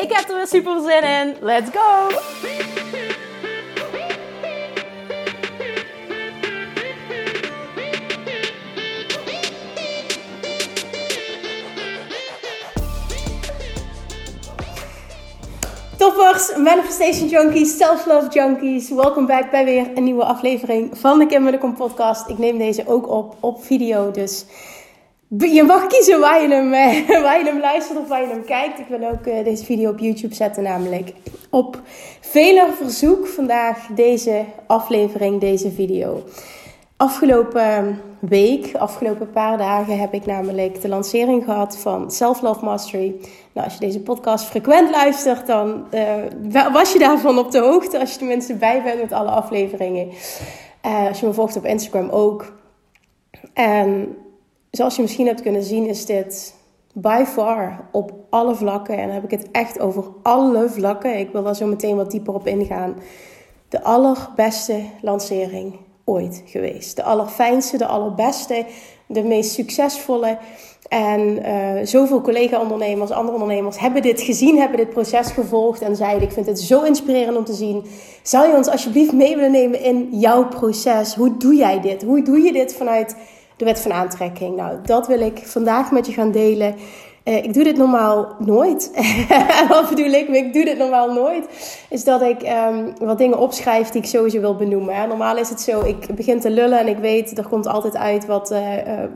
Ik heb er weer super zin in. Let's go! Toppers, Manifestation Junkies, Self-Love Junkies. Welkom back bij weer een nieuwe aflevering van de Kim podcast. Ik neem deze ook op op video, dus je mag kiezen waar je, hem, eh, waar je hem luistert of waar je hem kijkt. Ik wil ook eh, deze video op YouTube zetten, namelijk op vele verzoek vandaag deze aflevering, deze video. Afgelopen week, afgelopen paar dagen, heb ik namelijk de lancering gehad van Self Love Mastery. Nou, als je deze podcast frequent luistert, dan uh, was je daarvan op de hoogte. Als je tenminste bij bent met alle afleveringen. Als je me volgt op Instagram ook. En zoals je misschien hebt kunnen zien, is dit by far op alle vlakken. En dan heb ik het echt over alle vlakken. Ik wil daar zo meteen wat dieper op ingaan. De allerbeste lancering ooit geweest. De allerfijnste, de allerbeste, de meest succesvolle. En uh, zoveel collega-ondernemers, andere ondernemers hebben dit gezien, hebben dit proces gevolgd en zeiden: Ik vind het zo inspirerend om te zien. Zou je ons alsjeblieft mee willen nemen in jouw proces? Hoe doe jij dit? Hoe doe je dit vanuit de wet van aantrekking? Nou, dat wil ik vandaag met je gaan delen. Uh, ik doe dit normaal nooit. Wat bedoel ik? Ik doe dit normaal nooit. Is dat ik um, wat dingen opschrijf die ik sowieso wil benoemen. Normaal is het zo, ik begin te lullen en ik weet, er komt altijd uit wat, uh,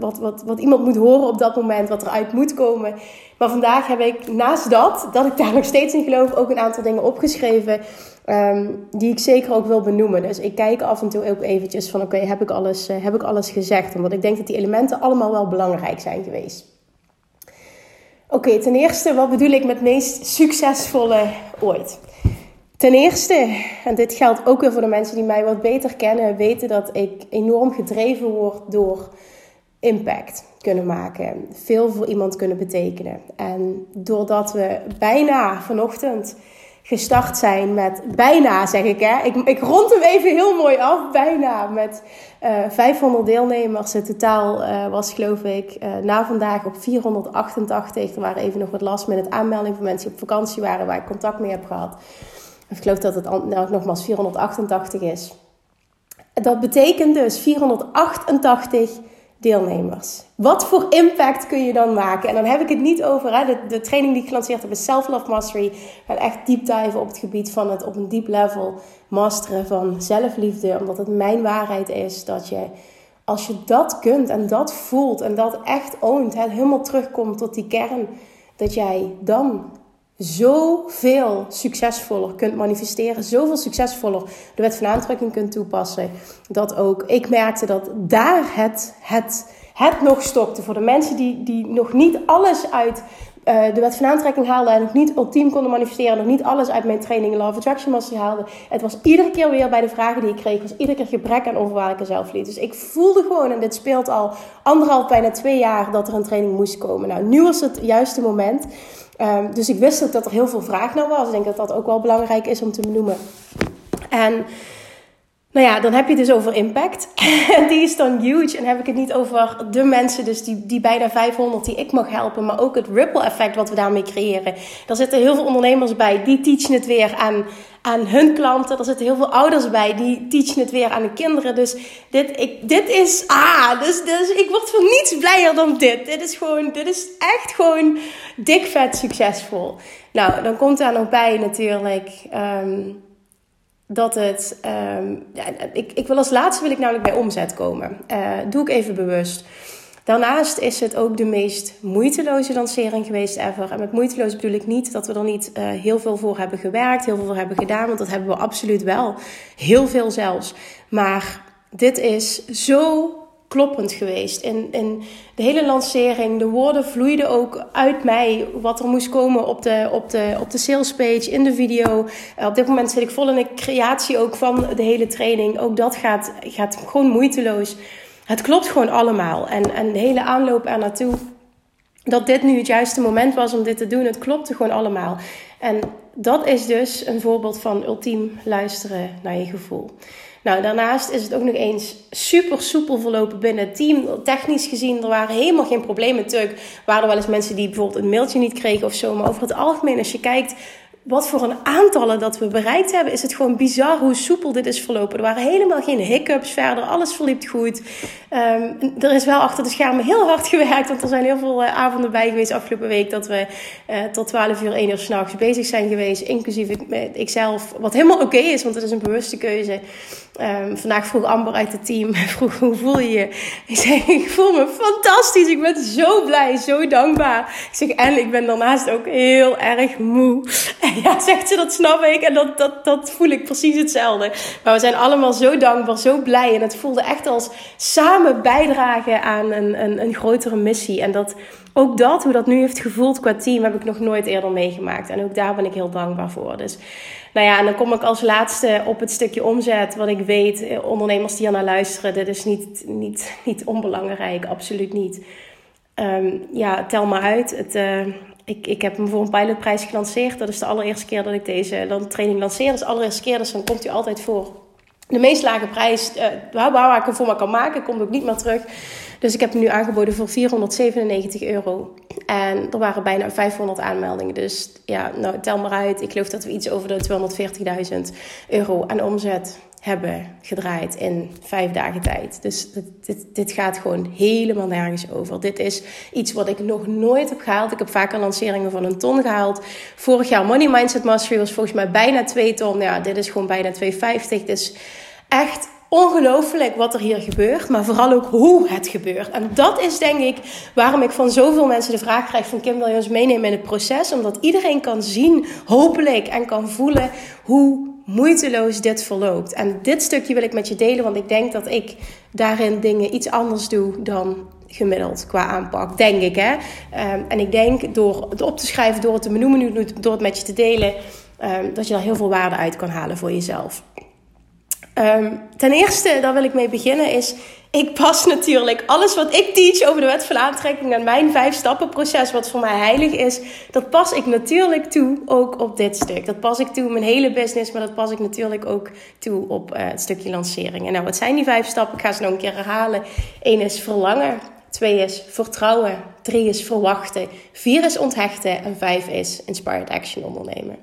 wat, wat, wat iemand moet horen op dat moment, wat eruit moet komen. Maar vandaag heb ik naast dat, dat ik daar nog steeds in geloof, ook een aantal dingen opgeschreven. Um, die ik zeker ook wil benoemen. Dus ik kijk af en toe ook eventjes van oké, heb, ik alles, uh, heb ik alles gezegd? Omdat ik denk dat die elementen allemaal wel belangrijk zijn geweest. Oké, ten eerste, wat bedoel ik met meest succesvolle ooit? Ten eerste, en dit geldt ook weer voor de mensen die mij wat beter kennen, weten dat ik enorm gedreven word door impact kunnen maken. Veel voor iemand kunnen betekenen. En doordat we bijna vanochtend gestart zijn met bijna, zeg ik hè. Ik, ik rond hem even heel mooi af. Bijna met uh, eh, 500 deelnemers. Het totaal uh, was geloof ik uh, na vandaag op 488. Er waren even nog wat last met het aanmelding van mensen die op vakantie waren waar ik contact mee heb gehad. Ik geloof dat het nou, nogmaals 488 is. Dat betekent dus 488 deelnemers. Wat voor impact kun je dan maken? En dan heb ik het niet over hè, de, training die ik gelanceerd heb, is Self Love Mastery. En echt deep dive op het gebied van het op een diep level masteren van zelfliefde. Omdat het mijn waarheid is dat je, als je dat kunt en dat voelt en dat echt oont, helemaal terugkomt tot die kern, dat jij dan zoveel succesvoller kunt manifesteren, zoveel succesvoller de wet van aantrekking kunt toepassen. Dat ook ik merkte dat daar het, het, het nog stokte. Voor de mensen die, die nog niet alles uit uh, de wet van aantrekking haalden en nog niet ultiem konden manifesteren, nog niet alles uit mijn training Love Attraction Mastery haalden. Het was iedere keer weer bij de vragen die ik kreeg, was iedere keer gebrek aan onvoorwaardelijke zelfliefde. Dus ik voelde gewoon, en dit speelt al anderhalf, bijna twee jaar, dat er een training moest komen. Nou, nu was het juiste moment. Um, dus ik wist ook dat er heel veel vraag naar was. Ik denk dat dat ook wel belangrijk is om te benoemen. En nou ja, dan heb je het dus over impact. En die is dan huge. En heb ik het niet over de mensen, dus die, die bijna 500 die ik mag helpen, maar ook het ripple effect wat we daarmee creëren. Er zitten heel veel ondernemers bij, die teachen het weer aan, aan hun klanten. Er zitten heel veel ouders bij, die teachen het weer aan de kinderen. Dus dit, ik, dit is, ah, dus, dus ik word van niets blijer dan dit. Dit is gewoon, dit is echt gewoon dik vet succesvol. Nou, dan komt daar nog bij natuurlijk... Um, dat het. Um, ja, ik, ik wil als laatste wil ik namelijk bij omzet komen. Uh, doe ik even bewust. Daarnaast is het ook de meest moeiteloze lancering geweest ever. En met moeiteloos bedoel ik niet dat we er niet uh, heel veel voor hebben gewerkt, heel veel voor hebben gedaan, want dat hebben we absoluut wel. Heel veel zelfs. Maar dit is zo kloppend geweest. In, in de hele lancering, de woorden vloeiden ook uit mij. Wat er moest komen op de, op de, op de salespage, in de video. Uh, op dit moment zit ik vol in de creatie ook van de hele training. Ook dat gaat, gaat gewoon moeiteloos. Het klopt gewoon allemaal. En, en de hele aanloop er naartoe. Dat dit nu het juiste moment was om dit te doen. Het klopte gewoon allemaal. En dat is dus een voorbeeld van ultiem luisteren naar je gevoel. Nou, daarnaast is het ook nog eens super soepel verlopen binnen het team. Technisch gezien, er waren helemaal geen problemen. Natuurlijk waren er wel eens mensen die bijvoorbeeld een mailtje niet kregen of zo. Maar over het algemeen, als je kijkt wat voor een aantallen dat we bereikt hebben, is het gewoon bizar hoe soepel dit is verlopen. Er waren helemaal geen hiccups verder, alles verliep goed. Um, er is wel achter de schermen heel hard gewerkt, want er zijn heel veel uh, avonden bij geweest afgelopen week dat we uh, tot 12 uur, 1 uur s'nachts bezig zijn geweest, inclusief ik, ikzelf, wat helemaal oké is, want het is een bewuste keuze. Um, vandaag vroeg Amber uit het team, vroeg hoe voel je je? Ik zei, ik voel me fantastisch, ik ben zo blij, zo dankbaar. Ik zeg, en ik ben daarnaast ook heel erg moe. ja, zegt ze, dat snap ik. En dat, dat, dat voel ik precies hetzelfde. Maar we zijn allemaal zo dankbaar, zo blij. En het voelde echt als samen bijdragen aan een, een, een grotere missie. En dat, ook dat, hoe dat nu heeft gevoeld qua team, heb ik nog nooit eerder meegemaakt. En ook daar ben ik heel dankbaar voor. Dus nou ja, en dan kom ik als laatste op het stukje omzet. Wat ik weet, eh, ondernemers die naar luisteren, dit is niet, niet, niet onbelangrijk, absoluut niet. Um, ja, tel maar uit. Het, uh, ik, ik heb hem voor een pilotprijs gelanceerd. Dat is de allereerste keer dat ik deze training lanceer. Dat is de allereerste keer, dus dan komt u altijd voor. De meest lage prijs uh, waar, ik hem voor me kan maken, komt ook niet meer terug. Dus ik heb hem nu aangeboden voor 497 euro. En er waren bijna 500 aanmeldingen. Dus ja, nou, tel maar uit. Ik geloof dat we iets over de 240.000 euro aan omzet hebben gedraaid in vijf dagen tijd. Dus dit, dit, dit, gaat gewoon helemaal nergens over. Dit is iets wat ik nog nooit heb gehaald. Ik heb vaker lanceringen van een ton gehaald. Vorig jaar Money Mindset Mastery was volgens mij bijna 2 ton. Ja, dit is gewoon bijna 250. Dus echt ongelooflijk wat er hier gebeurt, maar vooral ook hoe het gebeurt. En dat is denk ik waarom ik van zoveel mensen de vraag krijg van Kim wil je ons meenemen in het proces, omdat iedereen kan zien, hopelijk, en kan voelen hoe moeiteloos dit verloopt. En dit stukje wil ik met je delen, want ik denk dat ik daarin dingen iets anders doe dan gemiddeld qua aanpak, denk ik. Hè? Ehm, en ik denk door het op te schrijven, door het te benoemen, door het met je te delen, um, dat je daar heel veel waarde uit kan halen voor jezelf. Um, ten eerste, daar wil ik mee beginnen, is ik pas natuurlijk alles wat ik teach over de wet van aantrekking en mijn vijf stappen proces, wat voor mij heilig is, dat pas ik natuurlijk toe ook op dit stuk. Dat pas ik toe mijn hele business, maar dat pas ik natuurlijk ook toe op uh, het stukje lancering. En nou, wat zijn die vijf stappen? Ik ga ze nog een keer herhalen. Eén is verlangen. Twee is vertrouwen. Drie is verwachten. Vier is onthechten. En vijf is inspired action ondernemen.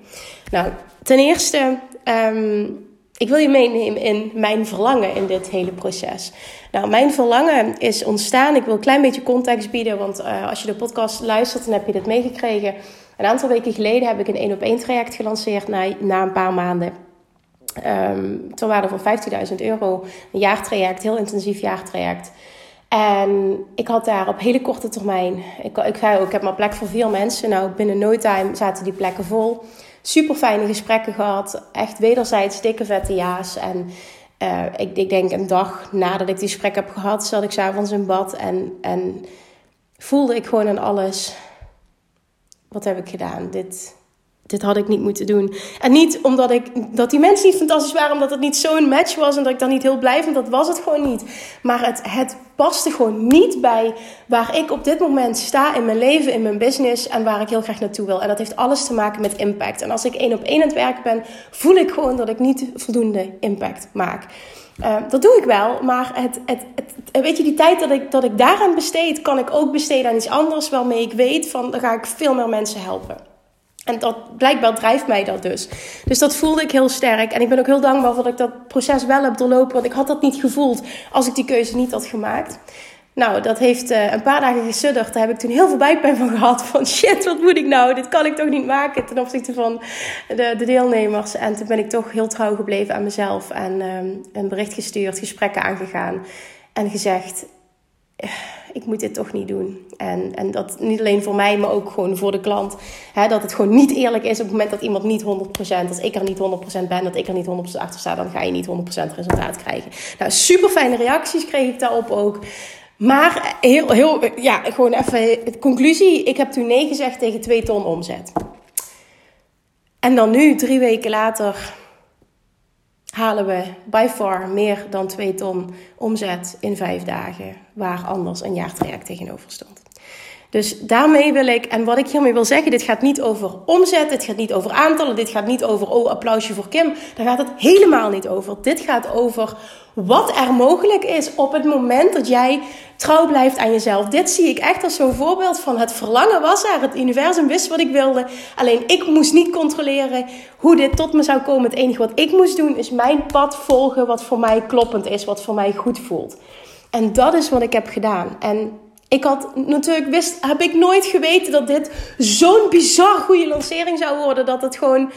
Nou, ten eerste. Um, ik wil je meenemen in mijn verlangen in dit hele proces. Nou, mijn verlangen is ontstaan. Ik wil een klein beetje context bieden, want uh, als je de podcast luistert, dan heb je dit meegekregen. Een aantal weken geleden heb ik een één op één traject gelanceerd na, na een paar maanden. Um, toen waren van 15.000 euro. Een jaartraject, heel intensief jaartraject. En ik had daar op hele korte termijn. Ik, ik, ik heb maar plek voor vier mensen. Nou, binnen no time zaten die plekken vol super fijne gesprekken gehad. Echt wederzijds dikke vette ja's. En uh, ik, ik denk een dag nadat ik die gesprek heb gehad, zat ik s'avonds in bad en, en voelde ik gewoon aan alles. Wat heb ik gedaan? Dit, dit had ik niet moeten doen. En niet omdat ik, dat die mensen niet fantastisch waren, omdat het niet zo'n match was en dat ik dan niet heel blij vond. Dat was het gewoon niet. Maar het, het paste gewoon niet bij waar ik op dit moment sta in mijn leven, in mijn business en waar ik heel graag naartoe wil. En dat heeft alles te maken met impact. En als ik één op één aan het werken ben, voel ik gewoon dat ik niet voldoende impact maak. Uh, dat doe ik wel, maar het, het, het, weet je, die tijd dat ik, dat ik daaraan besteed, kan ik ook besteden aan iets anders waarmee ik weet van dan ga ik veel meer mensen helpen. En dat, blijkbaar drijft mij dat dus. Dus dat voelde ik heel sterk. En ik ben ook heel dankbaar dat ik dat proces wel heb doorlopen. Want ik had dat niet gevoeld als ik die keuze niet had gemaakt. Nou, dat heeft uh, een paar dagen gesudderd. Daar heb ik toen heel veel buikpijn van gehad. Van shit, wat moet ik nou? Dit kan ik toch niet maken ten opzichte van de, de deelnemers. En toen ben ik toch heel trouw gebleven aan mezelf. En um, een bericht gestuurd, gesprekken aangegaan. En gezegd, ik moet dit toch niet doen. En, en dat niet alleen voor mij, maar ook gewoon voor de klant. Hè, dat het gewoon niet eerlijk is op het moment dat iemand niet 100%, als ik er niet 100% ben, dat ik er niet 100% achter sta, dan ga je niet 100% resultaat krijgen. Nou, super fijne reacties kreeg ik daarop ook. Maar heel, heel, ja, gewoon even conclusie. Ik heb toen nee gezegd tegen 2 ton omzet. En dan nu, drie weken later, halen we by far meer dan 2 ton omzet in vijf dagen, waar anders een jaartraject tegenover stond. Dus daarmee wil ik, en wat ik hiermee wil zeggen, dit gaat niet over omzet, dit gaat niet over aantallen, dit gaat niet over, oh, applausje voor Kim. Daar gaat het helemaal niet over. Dit gaat over wat er mogelijk is op het moment dat jij trouw blijft aan jezelf. Dit zie ik echt als zo'n voorbeeld van het verlangen was er. Het universum wist wat ik wilde. Alleen ik moest niet controleren hoe dit tot me zou komen. Het enige wat ik moest doen is mijn pad volgen wat voor mij kloppend is, wat voor mij goed voelt. En dat is wat ik heb gedaan. En ik had natuurlijk wist, heb ik nooit geweten dat dit zo'n bizar goede lancering zou worden. Dat het gewoon,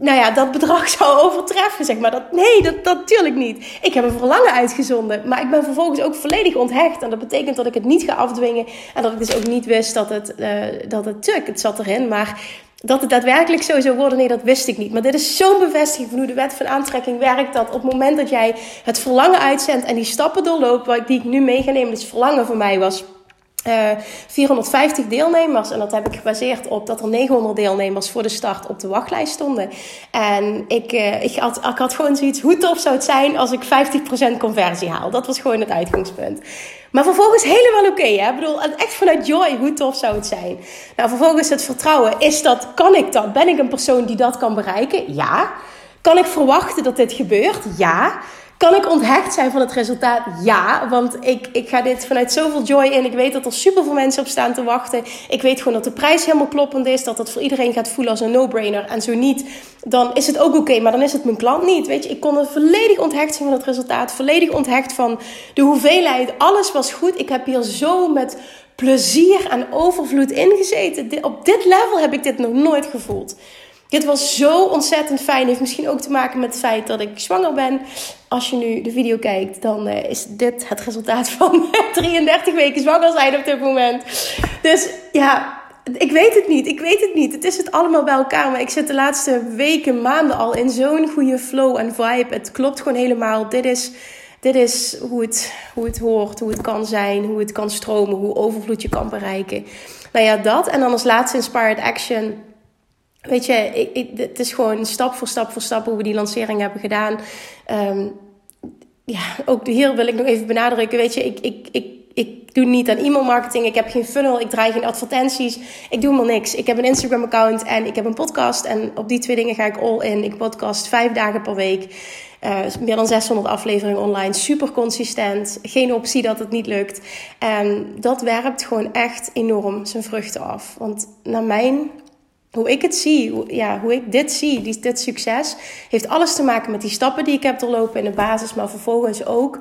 nou ja, dat bedrag zou overtreffen. Zeg maar. dat, nee, dat, natuurlijk niet. Ik heb een verlangen uitgezonden. Maar ik ben vervolgens ook volledig onthecht. En dat betekent dat ik het niet ga afdwingen. En dat ik dus ook niet wist dat het, uh, dat het tuk, het zat erin. Maar dat het daadwerkelijk zo zou worden, nee, dat wist ik niet. Maar dit is zo'n bevestiging van hoe de wet van aantrekking werkt. Dat op het moment dat jij het verlangen uitzendt en die stappen doorloopt, die ik nu mee ga nemen, dus verlangen voor mij was 450 eh, deelnemers. En dat heb ik gebaseerd op dat er 900 deelnemers voor de start op de wachtlijst stonden. En ik, uh, ik, had, ik had gewoon zoiets, hoe tof zou het zijn als ik 50% conversie haal? Dat was gewoon het uitgangspunt. Maar vervolgens helemaal oké, hè? Ik bedoel, echt vanuit joy, hoe tof zou het zijn? Nou, vervolgens het vertrouwen. Is dat, kan ik dat? Ben ik een persoon die dat kan bereiken? Ja. Kan ik verwachten dat dit gebeurt? Ja. Kan ik onthecht zijn van het resultaat? Ja, want ik, ik ga dit vanuit zoveel joy in. Ik weet dat er superveel mensen op staan te wachten. Ik weet gewoon dat de prijs helemaal kloppend is. Dat het voor iedereen gaat voelen als een no-brainer. En zo niet, dan is het ook oké. maar dan is het mijn klant niet. Weet je, ik kon er volledig onthecht zijn van het resultaat. Volledig onthecht van de hoeveelheid. Alles was goed. Ik heb hier zo met plezier en overvloed ingezeten. Op dit level heb ik dit nog nooit gevoeld. Dit was zo ontzettend fijn. Heeft misschien ook te maken met het feit dat ik zwanger ben. Als je nu de video kijkt, dan uh, is dit het resultaat van 33 weken zwanger zijn op dit moment. Dus ja, ik weet het niet. Ik weet het niet. Het is het allemaal bij elkaar. Maar ik zit de laatste weken, maanden al in zo'n goede flow en vibe. Het klopt gewoon helemaal. Dit is, dit is hoe, het, hoe het hoort, hoe het kan zijn, hoe het kan stromen, hoe overvloed je kan bereiken. Nou ja, dat. En dan als laatste Inspired Action Weet je, het is gewoon stap voor stap voor stap hoe we die lancering hebben gedaan. Um, ja, ook hier wil ik nog even benadrukken. Weet je, ik, ik, ik, ik doe niet aan e-mail marketing. Ik heb geen funnel. Ik draai geen advertenties. Ik doe helemaal niks. Ik heb een Instagram account en ik heb een podcast. En op die twee dingen ga ik all in. Ik podcast vijf dagen per week. Uh, meer dan 600 afleveringen online. Super consistent. Geen optie dat het niet lukt. En dat werpt gewoon echt enorm zijn vruchten af. Want naar mijn hoe ik het zie, hoe, ja, hoe ik dit zie, dit succes, heeft alles te maken met die stappen die ik heb doorlopen in de basis, maar vervolgens ook.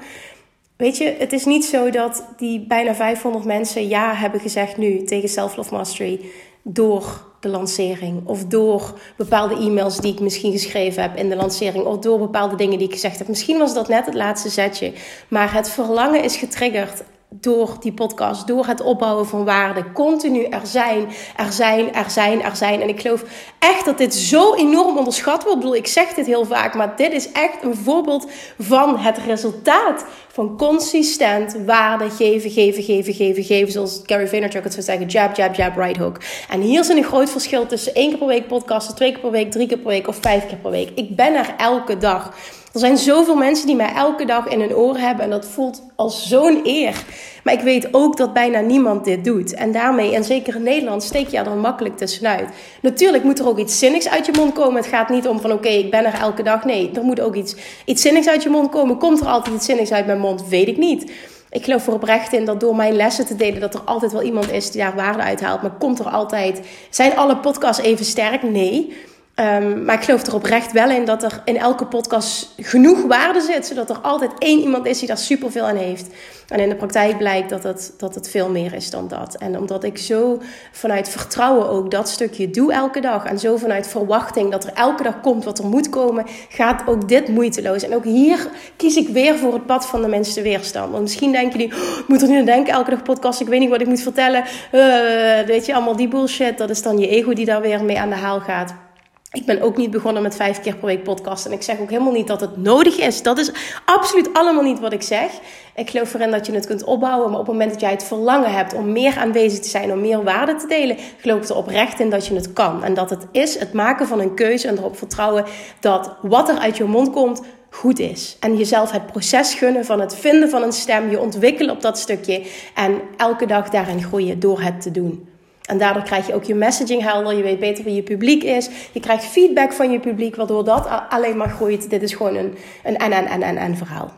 Weet je, het is niet zo dat die bijna 500 mensen ja hebben gezegd nu tegen Self Love Mastery door de lancering of door bepaalde e-mails die ik misschien geschreven heb in de lancering of door bepaalde dingen die ik gezegd heb. Misschien was dat net het laatste zetje, maar het verlangen is getriggerd door die podcast, door het opbouwen van waarde, continu er zijn, er zijn, er zijn, er zijn. En ik geloof echt dat dit zo enorm onderschat wordt. Ik bedoel, ik zeg dit heel vaak, maar dit is echt een voorbeeld van het resultaat consistent waarde geven, geven, geven, geven, geven. Zoals Gary Vaynerchuk het zou zeggen, jab, jab, jab, right hook. En hier zit een groot verschil tussen één keer per week podcasten, twee keer per week, drie keer per week of vijf keer per week. Ik ben er elke dag. Er zijn zoveel mensen die mij elke dag in hun oor hebben en dat voelt als zo'n eer. Maar ik weet ook dat bijna niemand dit doet. En daarmee, en zeker in Nederland, steek je er makkelijk tussenuit. Natuurlijk moet er ook iets zinnigs uit je mond komen. Het gaat niet om van oké, ik ben er elke dag. Nee, er moet ook iets, iets zinnigs uit je mond komen. Komt er altijd iets zinnigs uit mijn mond? Weet ik niet. Ik geloof er oprecht in dat door mijn lessen te delen, dat er altijd wel iemand is die daar waarde uit haalt. Maar komt er altijd. Zijn alle podcasts even sterk? Nee. Um, maar ik geloof er oprecht wel in dat er in elke podcast genoeg waarde zit. Zodat er altijd één iemand is die daar superveel aan heeft. En in de praktijk blijkt dat het, dat het veel meer is dan dat. En omdat ik zo vanuit vertrouwen ook dat stukje doe elke dag. En zo vanuit verwachting dat er elke dag komt wat er moet komen. Gaat ook dit moeiteloos. En ook hier kies ik weer voor het pad van de minste weerstand. Want misschien denken jullie, oh, ik moet er niet aan denken. Elke dag podcast, ik weet niet wat ik moet vertellen. Uh, weet je, allemaal die bullshit. Dat is dan je ego die daar weer mee aan de haal gaat. Ik ben ook niet begonnen met vijf keer per week podcast. En ik zeg ook helemaal niet dat het nodig is. Dat is absoluut allemaal niet wat ik zeg. Ik geloof erin dat je het kunt opbouwen. Maar op het moment dat jij het verlangen hebt om meer aanwezig te zijn, om meer waarde te delen, geloof ik er oprecht in dat je het kan. En dat het is het maken van een keuze en erop vertrouwen dat wat er uit je mond komt, goed is. En jezelf het proces gunnen van het vinden van een stem, je ontwikkelen op dat stukje en elke dag daarin groeien door het te doen. En daardoor krijg je ook je messaging helder. Je weet beter wie je publiek is. Je krijgt feedback van je publiek, waardoor dat alleen maar groeit. Dit is gewoon een, een en, en, en, en, en verhaal.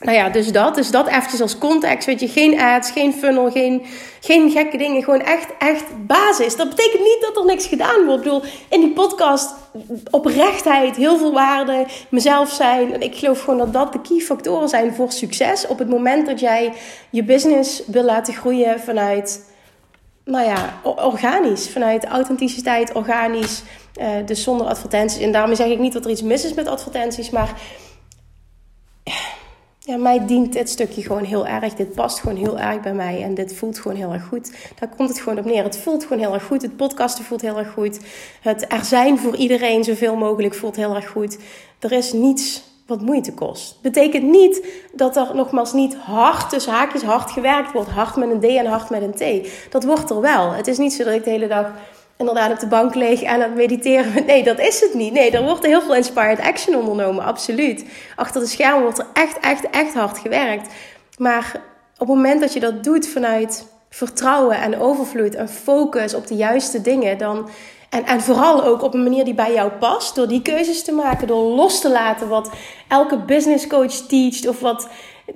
Nou ja, dus dat. Dus dat eventjes als context. Weet je, geen ads, geen funnel, geen, geen gekke dingen. Gewoon echt, echt basis. Dat betekent niet dat er niks gedaan wordt. Ik bedoel, in die podcast oprechtheid, heel veel waarde, mezelf zijn. En ik geloof gewoon dat dat de key factoren zijn voor succes. Op het moment dat jij je business wil laten groeien vanuit nou ja, organisch. Vanuit authenticiteit, organisch. Uh, dus zonder advertenties. En daarmee zeg ik niet dat er iets mis is met advertenties. Maar ja, mij dient dit stukje gewoon heel erg. Dit past gewoon heel erg bij mij. En dit voelt gewoon heel erg goed. Daar komt het gewoon op neer. Het voelt gewoon heel erg goed. Het podcasten voelt heel erg goed. Het er zijn voor iedereen zoveel mogelijk voelt heel erg goed. Er is niets wat moeite kost. Betekent niet dat er nogmaals niet hard, tussen haakjes hard gewerkt wordt. Hard met een D en hard met een T. Dat wordt er wel. Het is niet zo dat ik de hele dag inderdaad op de bank leeg aan het mediteren. Nee, dat is het niet. Nee, er wordt heel veel inspired action ondernomen, absoluut. Achter de schermen wordt er echt, echt, echt hard gewerkt. Maar op het moment dat je dat doet vanuit vertrouwen en overvloed en focus op de juiste dingen, dan en, en vooral ook op een manier die bij jou past. Door die keuzes te maken. Door los te laten wat elke business coach teacht. Of wat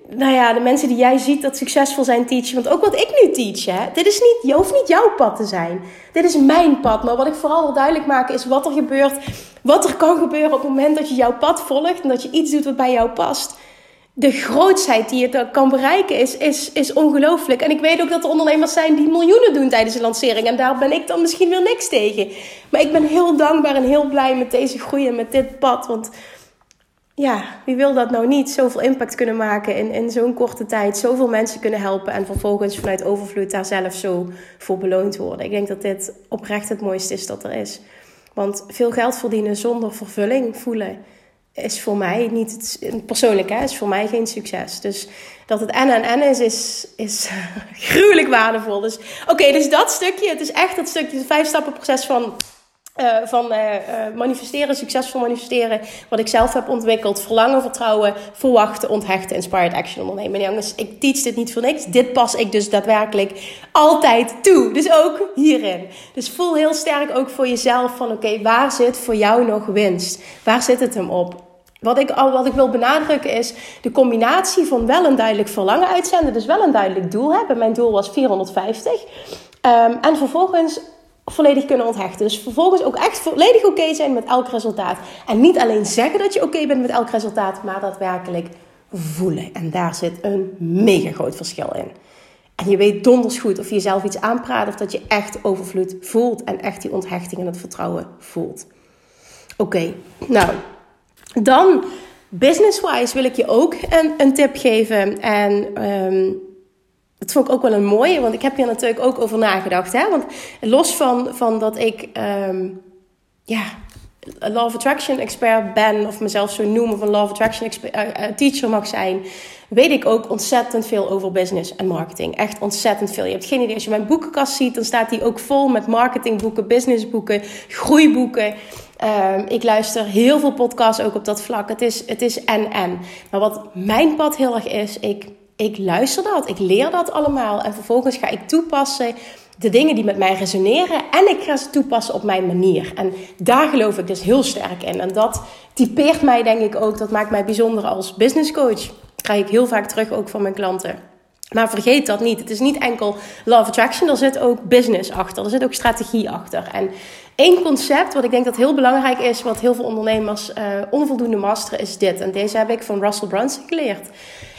nou ja, de mensen die jij ziet dat succesvol zijn teachen. Want ook wat ik nu teach. Hè, dit is niet, je hoeft niet jouw pad te zijn. Dit is mijn pad. Maar wat ik vooral wil duidelijk maken is wat er gebeurt. Wat er kan gebeuren op het moment dat je jouw pad volgt. En dat je iets doet wat bij jou past de grootsheid die je kan bereiken is, is, is ongelooflijk. En ik weet ook dat er ondernemers zijn die miljoenen doen tijdens een lancering. En daar ben ik dan misschien weer niks tegen. Maar ik ben heel dankbaar en heel blij met deze groei en met dit pad. Want ja, wie wil dat nou niet? Zoveel impact kunnen maken in, in zo'n korte tijd. Zoveel mensen kunnen helpen. En vervolgens vanuit overvloed daar zelf zo voor beloond worden. Ik denk dat dit oprecht het mooiste is dat er is. Want veel geld verdienen zonder vervulling voelen is voor mij niet persoonlijk, hè, is voor mij geen succes. Dus dat het en en en is, is, is gruwelijk waardevol. Dus oké, dus dat stukje, het is echt dat stukje, het vijf stappen proces van. Uh, van uh, manifesteren, succesvol manifesteren, wat ik zelf heb ontwikkeld. Verlangen, vertrouwen, verwachten, onthechten, inspired action ondernemen. En jongens, ik teach dit niet voor niks. Dit pas ik dus daadwerkelijk altijd toe. Dus ook hierin. Dus voel heel sterk ook voor jezelf van oké, waar zit voor jou nog winst? Waar zit het hem op? Wat ik, wat ik wil benadrukken is de combinatie van wel een duidelijk verlangen uitzenden, dus wel een duidelijk doel hebben. Mijn doel was 450. Ehm, en vervolgens volledig kunnen onthechten. Dus vervolgens ook echt volledig oké zijn met elk resultaat. En niet alleen zeggen dat je oké bent met elk resultaat, maar daadwerkelijk voelen. En daar zit een mega groot verschil in. En je weet donders goed of je jezelf iets aanpraat of dat je echt overvloed voelt en echt die onthechting en het vertrouwen voelt. Oké, nou, dan, business-wise, wil ik je ook een, een tip geven. En um, dat vond ik ook wel een mooie, want ik heb hier natuurlijk ook over nagedacht. Hè? Want los van, van dat ik, um, ja, Law Attraction expert ben, of mezelf zo noem, of een Law Attraction expert, uh, teacher mag zijn, weet ik ook ontzettend veel over business en marketing. Echt ontzettend veel. Je hebt geen idee. Als je mijn boekenkast ziet, dan staat die ook vol met marketingboeken, businessboeken, groeiboeken. Um, ik luister heel veel podcasts ook op dat vlak. Het is, het is en en. Maar wat mijn pad heel erg is, ik, ik luister dat, ik leer dat allemaal. En vervolgens ga ik toepassen de dingen die met mij resoneren. En ik ga ze toepassen op mijn manier. En daar geloof ik dus heel sterk in. En dat typeert mij denk ik ook. Dat maakt mij bijzonder als business coach. Dat krijg ik heel vaak terug ook van mijn klanten. Maar vergeet dat niet. Het is niet enkel love attraction. Er zit ook business achter. Er zit ook strategie achter. En Eén concept wat ik denk dat heel belangrijk is, wat heel veel ondernemers uh, onvoldoende masteren, is dit. En deze heb ik van Russell Brunson geleerd.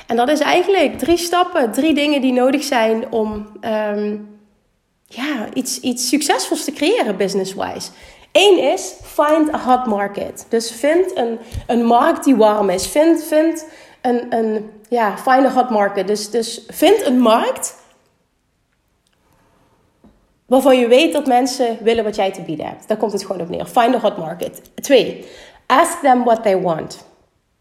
En dat is eigenlijk drie stappen, drie dingen die nodig zijn om um, ja, iets, iets succesvols te creëren business-wise. Eén is, find a hot market. Dus vind een, een markt die warm is. Vind, vind een, een, ja, find a hot market. Dus, dus vind een markt waarvan je weet dat mensen willen wat jij te bieden hebt. Daar komt het gewoon op neer. Find a hot market. Twee, ask them what they want.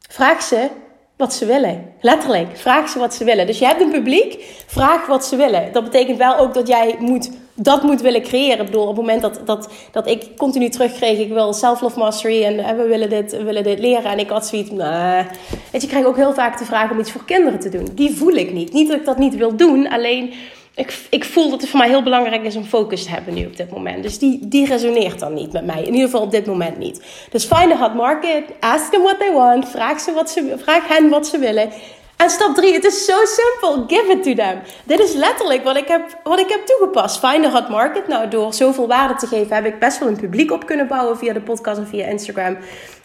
Vraag ze wat ze willen. Letterlijk, vraag ze wat ze willen. Dus je hebt een publiek, vraag wat ze willen. Dat betekent wel ook dat jij moet, dat moet willen creëren. Ik bedoel, op het moment dat, dat, dat ik continu terugkreeg... ik wil self-love mastery en, en we, willen dit, we willen dit leren... en ik had zoiets, je, krijg ook heel vaak de vraag om iets voor kinderen te doen. Die voel ik niet. Niet dat ik dat niet wil doen, alleen ik, ik voel dat het voor mij heel belangrijk is om focus te hebben nu op dit moment. Dus die, die resoneert dan niet met mij. In ieder geval op dit moment niet. Dus find a hot market. Ask them what they want. Vraag, ze wat ze, vraag hen wat ze willen. En stap drie, het is zo simpel. Give it to them. Dit is letterlijk wat ik, heb, wat ik heb toegepast. Find a hot market. Nou, door zoveel waarde te geven heb ik best wel een publiek op kunnen bouwen via de podcast en via Instagram.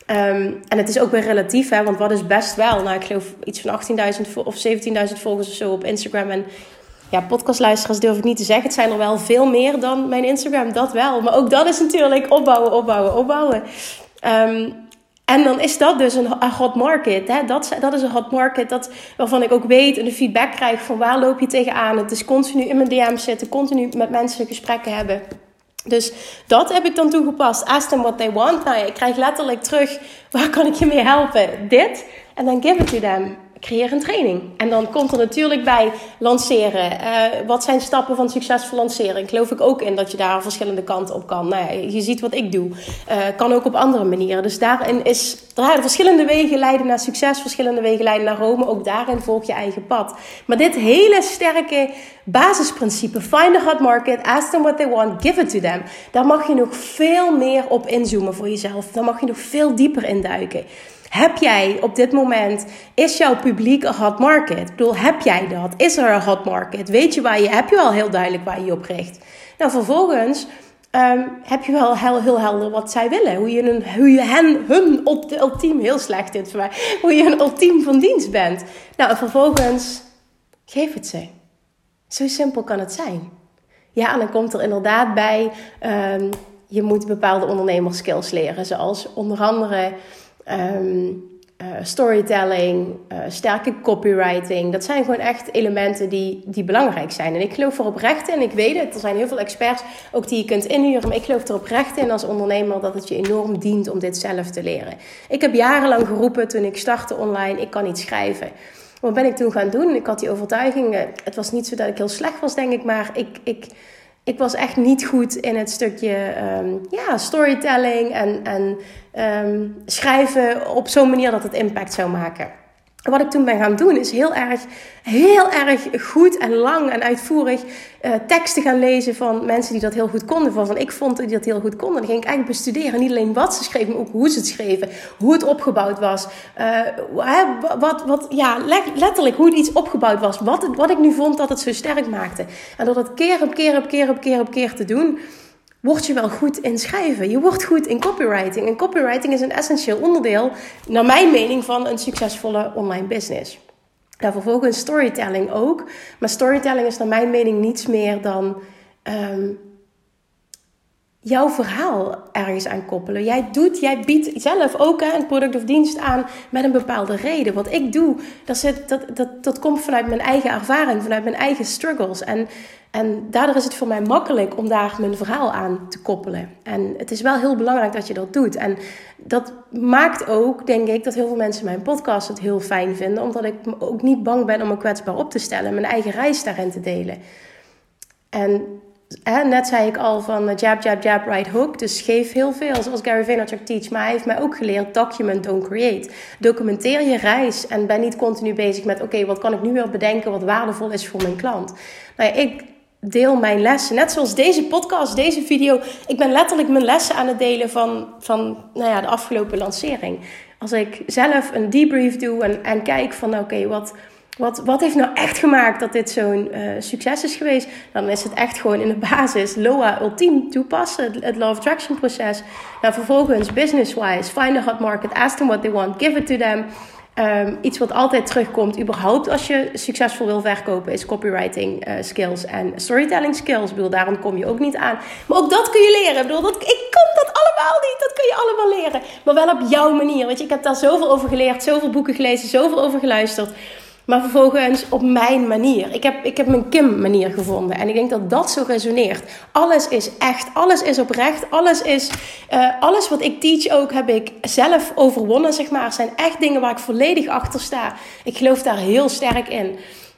Um, en het is ook weer relatief, hè, want wat is best wel? Nou, ik geloof iets van 18.000 of 17.000 volgers of zo op Instagram. En ja, podcastluisteraars durf ik niet te zeggen. Het zijn er wel veel meer dan mijn Instagram, dat wel. Maar ook dat is natuurlijk opbouwen, opbouwen, opbouwen. Ehm, en dan is dat dus een, hot market. Hè? Dat, dat is een hot market dat, waarvan ik ook weet en de feedback krijg van waar loop je tegenaan. Het is continu in mijn DM zitten, continu met mensen gesprekken hebben. Dus dat heb ik dan toegepast. Ask them what they want. Nou ik krijg letterlijk terug, waar kan ik je mee helpen? Dit. En dan give it to them creëer een training. En dan komt er natuurlijk bij lanceren. Uh, wat zijn stappen van succesvol lanceren? Geloof ik ook in dat je daar verschillende kanten op kan. Nou ja, je ziet wat ik doe. Uh, kan ook op andere manieren. Dus daarin is er verschillende wegen leiden naar succes, verschillende wegen leiden naar Rome. Ook daarin volg je eigen pad. Maar dit hele sterke basisprincipe: find a hot market, ask them what they want, give it to them. Daar mag je nog veel meer op inzoomen voor jezelf. Daar mag je nog veel dieper induiken. Heb jij op dit moment, is jouw publiek een hot market? Ik bedoel, heb jij dat? Is er een hot market? Weet je waar je, heb je al heel duidelijk waar je je op richt? Nou, vervolgens um, heb je wel heel, heel helder wat zij willen. Hoe je, hen, hun ultiem, heel slecht dit voor mij, hoe je een ultiem van dienst bent. Nou, en vervolgens geef het ze. Zo simpel kan het zijn. Ja, en dan komt er inderdaad bij, um, je moet bepaalde ondernemerskills leren. Zoals onder andere um, uh, storytelling, uh, sterke copywriting. Dat zijn gewoon echt elementen die, die belangrijk zijn. En ik geloof er oprecht in, ik weet het, er zijn heel veel experts ook die je kunt inhuren. Maar ik geloof er oprecht in als ondernemer dat het je enorm dient om dit zelf te leren. Ik heb jarenlang geroepen toen ik startte online, ik kan niet schrijven. Wat ben ik toen gaan doen? Ik had die overtuiging. Het was niet zo dat ik heel slecht was, denk ik, maar ik. ik ik was echt niet goed in het stukje um, ja, storytelling en, en um, schrijven op zo'n manier dat het impact zou maken wat ik toen ben gaan doen, is heel erg, heel erg goed en lang en uitvoerig uh, teksten gaan lezen van mensen die dat heel goed konden. Van, ik vond die dat heel goed konden. Dan ging ik eigenlijk bestuderen. Niet alleen wat ze schreven, maar ook hoe ze het schreven. Hoe het opgebouwd was. Uh, wat, wat, ja, letterlijk hoe iets opgebouwd was. Wat, wat ik nu vond dat het zo sterk maakte. En door dat keer op keer op keer op keer op keer te doen word je wel goed in schrijven. Je wordt goed in copywriting. En copywriting is een essentieel onderdeel, naar mijn mening, van een succesvolle online business. Daar vervolgens storytelling ook. Maar storytelling is naar mijn mening niets meer dan um, jouw verhaal ergens aan koppelen. Jij doet, jij biedt zelf ook een product of dienst aan met een bepaalde reden. Wat ik doe, dat, zit, dat, dat, dat komt vanuit mijn eigen ervaring, vanuit mijn eigen struggles. En en daardoor is het voor mij makkelijk om daar mijn verhaal aan te koppelen. En het is wel heel belangrijk dat je dat doet. En dat maakt ook, denk ik, dat heel veel mensen mijn podcast het heel fijn vinden. Omdat ik ook niet bang ben om me kwetsbaar op te stellen. Mijn eigen reis daarin te delen. En hè, net zei ik al van eh, jab, jab, jab, right hook. Dus geef heel veel, zoals Gary Vaynerchuk teach. Maar hij heeft mij ook geleerd, document, don't create. Documenteer je reis en ben niet continu bezig met... oké, wat kan ik nu weer bedenken wat waardevol is voor mijn klant? Nou ja, ik deel mijn lessen. Net zoals deze podcast, deze video. Ik ben letterlijk mijn lessen aan het delen van, van nou ja, de afgelopen lancering. Als ik zelf een debrief doe en, en kijk van oké, wat, wat, wat heeft nou echt gemaakt dat dit zo'n uh, succes is geweest? Dan is het echt gewoon in de basis LOA ultiem toepassen, het Law of Attraction proces. Nou, vervolgens business-wise, find a hot market, ask them what they want, give it to them. Um, iets wat altijd terugkomt, überhaupt als je succesvol wil verkopen, is copywriting uh, skills en storytelling skills. Ik bedoel, daarom kom je ook niet aan. Maar ook dat kun je leren. Ik bedoel, dat, ik kan dat allemaal niet. Dat kun je allemaal leren. Maar wel op jouw manier. Je, ik heb daar zoveel over geleerd, zoveel boeken gelezen, zoveel over geluisterd. Maar vervolgens op mijn manier. Ik heb, ik heb mijn Kim-manier gevonden. En ik denk dat dat zo resoneert. Alles is echt. Alles is oprecht. Alles is. Uh, alles wat ik teach ook heb ik zelf overwonnen, zeg maar. Het zijn echt dingen waar ik volledig achter sta. Ik geloof daar heel sterk in.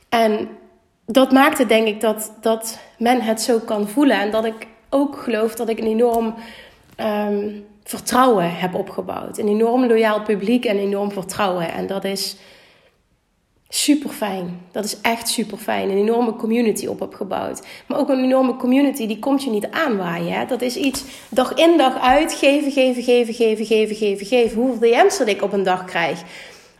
En dat maakt het, denk ik, dat, dat men het zo kan voelen. En dat ik ook geloof dat ik een enorm. Um, vertrouwen heb opgebouwd. Een enorm loyaal publiek en enorm vertrouwen. En dat is Super fijn. Dat is echt super fijn. Een enorme community op opgebouwd. Maar ook een enorme community die komt je niet aanwaaien. Hè? Dat is iets dag in dag uit geven, geven, geven, geven, geven, geven, geven. Hoeveel DM's dat ik op een dag krijg.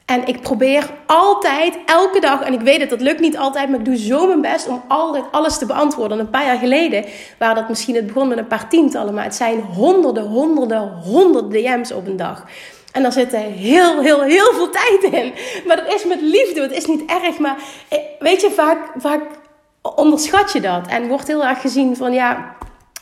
En ik probeer altijd, elke dag, en ik weet het, dat lukt niet altijd, maar ik doe zo mijn best om altijd alles te beantwoorden. En een paar jaar geleden waren dat misschien, het begon met een paar tientallen, maar het zijn honderden, honderden, honderden DM's op een dag. En daar zit heel, heel, heel veel tijd in. Maar dat is met liefde. Het is niet erg. Maar eh, weet je, vaak, vaak onderschat je dat. En wordt heel erg gezien van ja.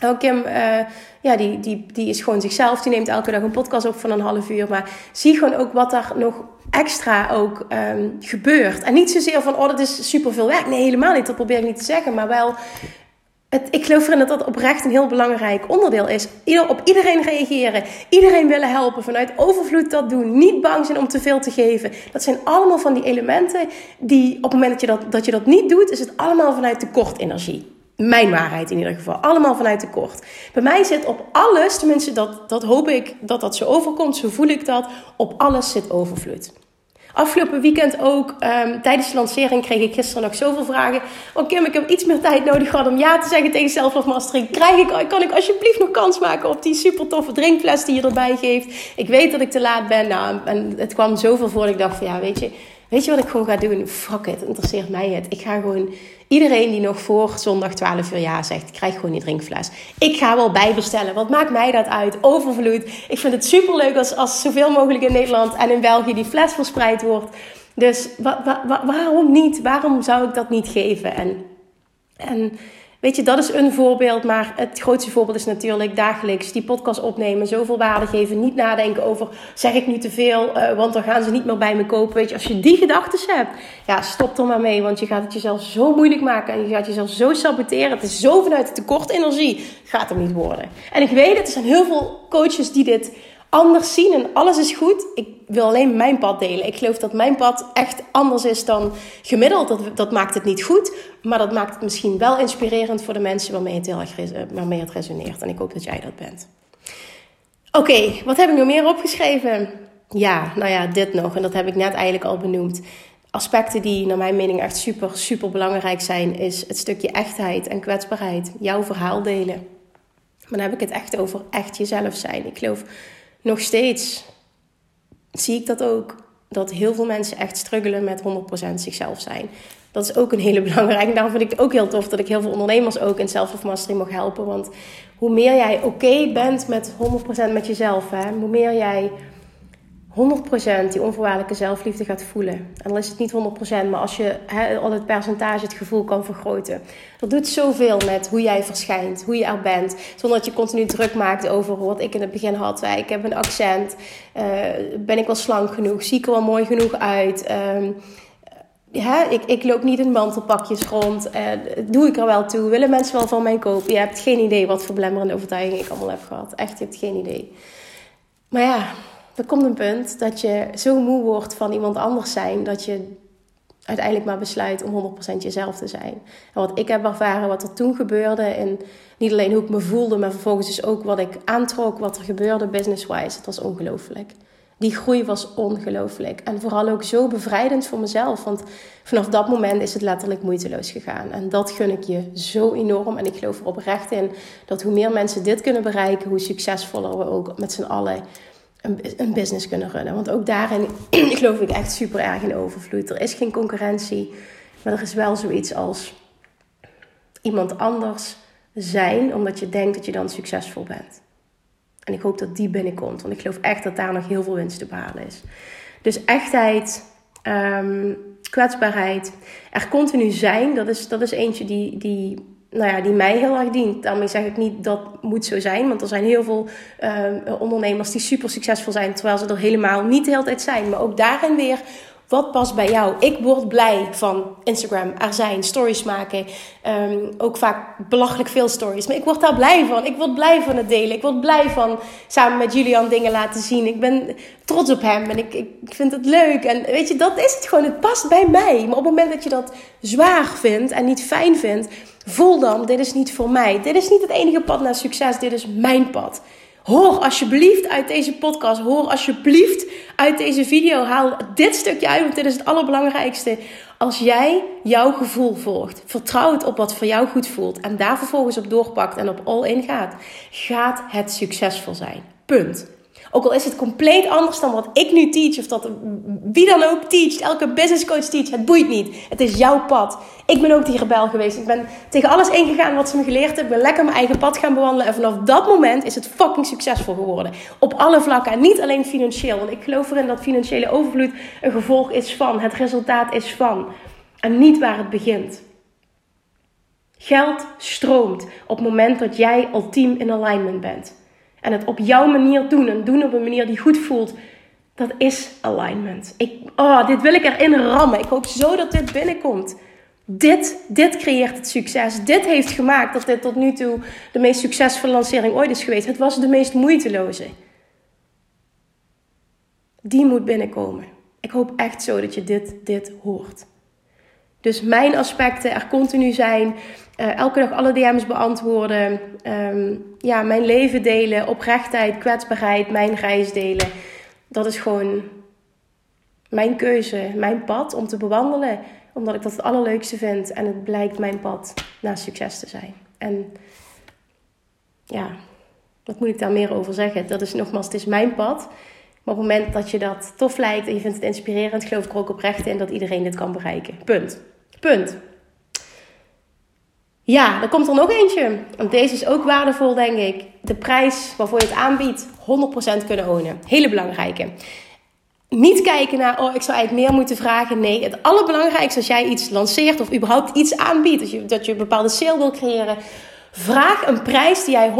Oh, Kim, uh, ja, die, die, die is gewoon zichzelf. Die neemt elke dag een podcast op van een half uur. Maar zie gewoon ook wat er nog extra ook um, gebeurt. En niet zozeer van, oh, dat is superveel werk. Nee, helemaal niet. Dat probeer ik niet te zeggen. Maar wel het, ik geloof erin dat dat oprecht een heel belangrijk onderdeel is. Op iedereen reageren. Iedereen willen helpen. Vanuit overvloed dat doen. Niet bang zijn om te veel te geven. Dat zijn allemaal van die elementen die op het moment dat je dat, dat, je dat niet doet, is het allemaal vanuit tekort energie. Mijn waarheid in ieder geval. Allemaal vanuit tekort. Bij mij zit op alles, tenminste dat, dat hoop ik dat dat zo overkomt, zo voel ik dat. Op alles zit overvloed. Afgelopen weekend ook, um, tijdens de lancering, kreeg ik gisteren nog zoveel vragen. Oh Kim, ik heb iets meer tijd nodig gehad om ja te zeggen tegen Self Mastering. Krijg ik, kan ik alsjeblieft nog kans maken op die super toffe drinkfles die je erbij geeft? Ik weet dat ik te laat ben. Nou, en het kwam zoveel voor dat ik dacht van ja, weet je Weet je wat ik gewoon ga doen? Fuck it, interesseert mij het. Ik ga gewoon iedereen die nog voor zondag 12 uur ja zegt, krijg gewoon die drinkfles. Ik ga wel bijbestellen. Wat maakt mij dat uit? Overvloed. Ik vind het super leuk als, als zoveel mogelijk in Nederland en in België die fles verspreid wordt. Dus waarom niet? Waarom zou ik dat niet geven? En, en Weet je, dat is een voorbeeld. Maar het grootste voorbeeld is natuurlijk dagelijks die podcast opnemen. Zoveel waarde geven. Niet nadenken over, zeg ik nu te veel? Uh, want dan gaan ze niet meer bij me kopen. Weet je, als je die gedachten hebt. Ja, stop er maar mee. Want je gaat het jezelf zo moeilijk maken. En je gaat jezelf zo saboteren. Het is zo vanuit tekort energie. Gaat hem niet worden. En ik weet het, er zijn heel veel coaches die dit anders zien en alles is goed. Ik wil alleen mijn pad delen. Ik geloof dat mijn pad echt anders is dan gemiddeld. Dat, dat maakt het niet goed, maar dat maakt het misschien wel inspirerend voor de mensen waarmee het heel erg het resoneert. En ik hoop dat jij dat bent. Oké, wat heb ik nog meer opgeschreven? Ja, nou ja, dit nog. En dat heb ik net eigenlijk al benoemd. Aspecten die naar mijn mening echt super, super belangrijk zijn, is het stukje echtheid en kwetsbaarheid. Jouw verhaal delen. Maar dan heb ik het echt over echt jezelf zijn. Ik geloof nog steeds zie ik dat ook. Dat heel veel mensen echt struggelen met 100% zichzelf zijn. Dat is ook een hele belangrijke. Daarom vind ik het ook heel tof dat ik heel veel ondernemers ook in self-mastery mag helpen. Want hoe meer jij oké bent met 100% met jezelf, hè, hoe meer jij 100% die onvoorwaardelijke zelfliefde gaat voelen. En dan is het niet 100%, maar als je al het percentage, het gevoel kan vergroten. Dat doet zoveel met hoe jij verschijnt, hoe je er bent. Zonder dat je continu druk maakt over wat ik in het begin had. Ik heb een accent. Uh, ben ik wel slank genoeg? Zie ik er wel mooi genoeg uit? Ja, ik, ik loop niet in mantelpakjes rond. Uh, doe ik er wel toe? Willen mensen wel van mij kopen? Je hebt geen idee wat voor belemmerende overtuigingen ik allemaal heb gehad. Echt, je hebt geen idee. Maar ja, er komt een punt dat je zo moe wordt van iemand anders zijn dat je uiteindelijk maar besluit om 100% jezelf te zijn. En wat ik heb ervaren, wat er toen gebeurde en niet alleen hoe ik me voelde, maar vervolgens dus ook wat ik aantrok, wat er gebeurde business-wise, het was ongelooflijk. Die groei was ongelooflijk. En vooral ook zo bevrijdend voor mezelf. Want vanaf dat moment is het letterlijk moeiteloos gegaan. En dat gun ik je zo enorm. En ik geloof er oprecht in dat hoe meer mensen dit kunnen bereiken, hoe succesvoller we ook met z'n allen een, business kunnen runnen. Want ook daarin geloof ik echt super erg in overvloed. Er is geen concurrentie, maar er is wel zoiets als iemand anders zijn, omdat je denkt dat je dan succesvol bent. En ik hoop dat die binnenkomt, want ik geloof echt dat daar nog heel veel winst te behalen is. Dus echtheid, um, kwetsbaarheid, er continu zijn, dat is, dat is eentje die, die, nou ja, die mij heel erg dient. Daarmee zeg ik niet dat moet zo zijn, want er zijn heel veel um, ondernemers die super succesvol zijn, terwijl ze er helemaal niet de hele tijd zijn. Maar ook daarin weer wat past bij jou? Ik word blij van Instagram. Er zijn stories maken. Ehm, ook vaak belachelijk veel stories. Maar ik word daar blij van. Ik word blij van het delen. Ik word blij van samen met Julian dingen laten zien. Ik ben trots op hem en ik, ik vind het leuk. En weet je, dat is het gewoon. Het past bij mij. Maar op het moment dat je dat zwaar vindt en niet fijn vindt, voel dan: dit is niet voor mij. Dit is niet het enige pad naar succes. Dit is mijn pad. Hoor alsjeblieft uit deze podcast, hoor alsjeblieft uit deze video. Haal dit stukje uit, want dit is het allerbelangrijkste. Als jij jouw gevoel volgt, vertrouw het op wat voor jou goed voelt en daar vervolgens op doorpakt en op all in gaat, gaat het succesvol zijn. Punt. Ook al is het compleet anders dan wat ik nu teach, of dat wie dan ook teacht, elke business coach teach, het boeit niet. Het is jouw pad. Ik ben ook die rebel geweest. Ik ben tegen alles ingegaan wat ze me geleerd hebben. Ik ben lekker mijn eigen pad gaan bewandelen. En vanaf dat moment is het fucking succesvol geworden. Op alle vlakken. En niet alleen financieel. Want ik geloof erin dat financiële overvloed een gevolg is van. Het resultaat is van. En niet waar het begint. Geld stroomt op het moment dat jij ultiem in alignment bent. En het op jouw manier doen en doen op een manier die goed voelt, dat is alignment. Ik, oh, dit wil ik erin rammen. Ik hoop zo dat dit binnenkomt. Dit, dit creëert het succes. Dit heeft gemaakt dat dit tot nu toe de meest succesvolle lancering ooit is geweest. Het was de meest moeiteloze. Die moet binnenkomen. Ik hoop echt zo dat je dit, dit hoort. Dus mijn aspecten er continu zijn. Uh, elke dag alle DM's beantwoorden. Um, ja, mijn leven delen. Oprechtheid, kwetsbaarheid, mijn reis delen. Dat is gewoon mijn keuze, mijn pad om te bewandelen. Omdat ik dat het allerleukste vind. En het blijkt mijn pad naar succes te zijn. En ja, wat moet ik daar meer over zeggen? Dat is nogmaals, het is mijn pad. Maar op het moment dat je dat tof lijkt en je vindt het inspirerend, geloof ik er ook oprecht in dat iedereen dit kan bereiken. Punt. Punt. Ja, er komt er nog eentje. Want deze is ook waardevol, denk ik. De prijs waarvoor je het aanbiedt, 100% kunnen ownen. Hele belangrijke. Niet kijken naar, oh, ik zou eigenlijk meer moeten vragen. Nee, het allerbelangrijkste als jij iets lanceert of überhaupt iets aanbiedt, dat je, dat je een bepaalde sale wil creëren, Vraag een prijs die jij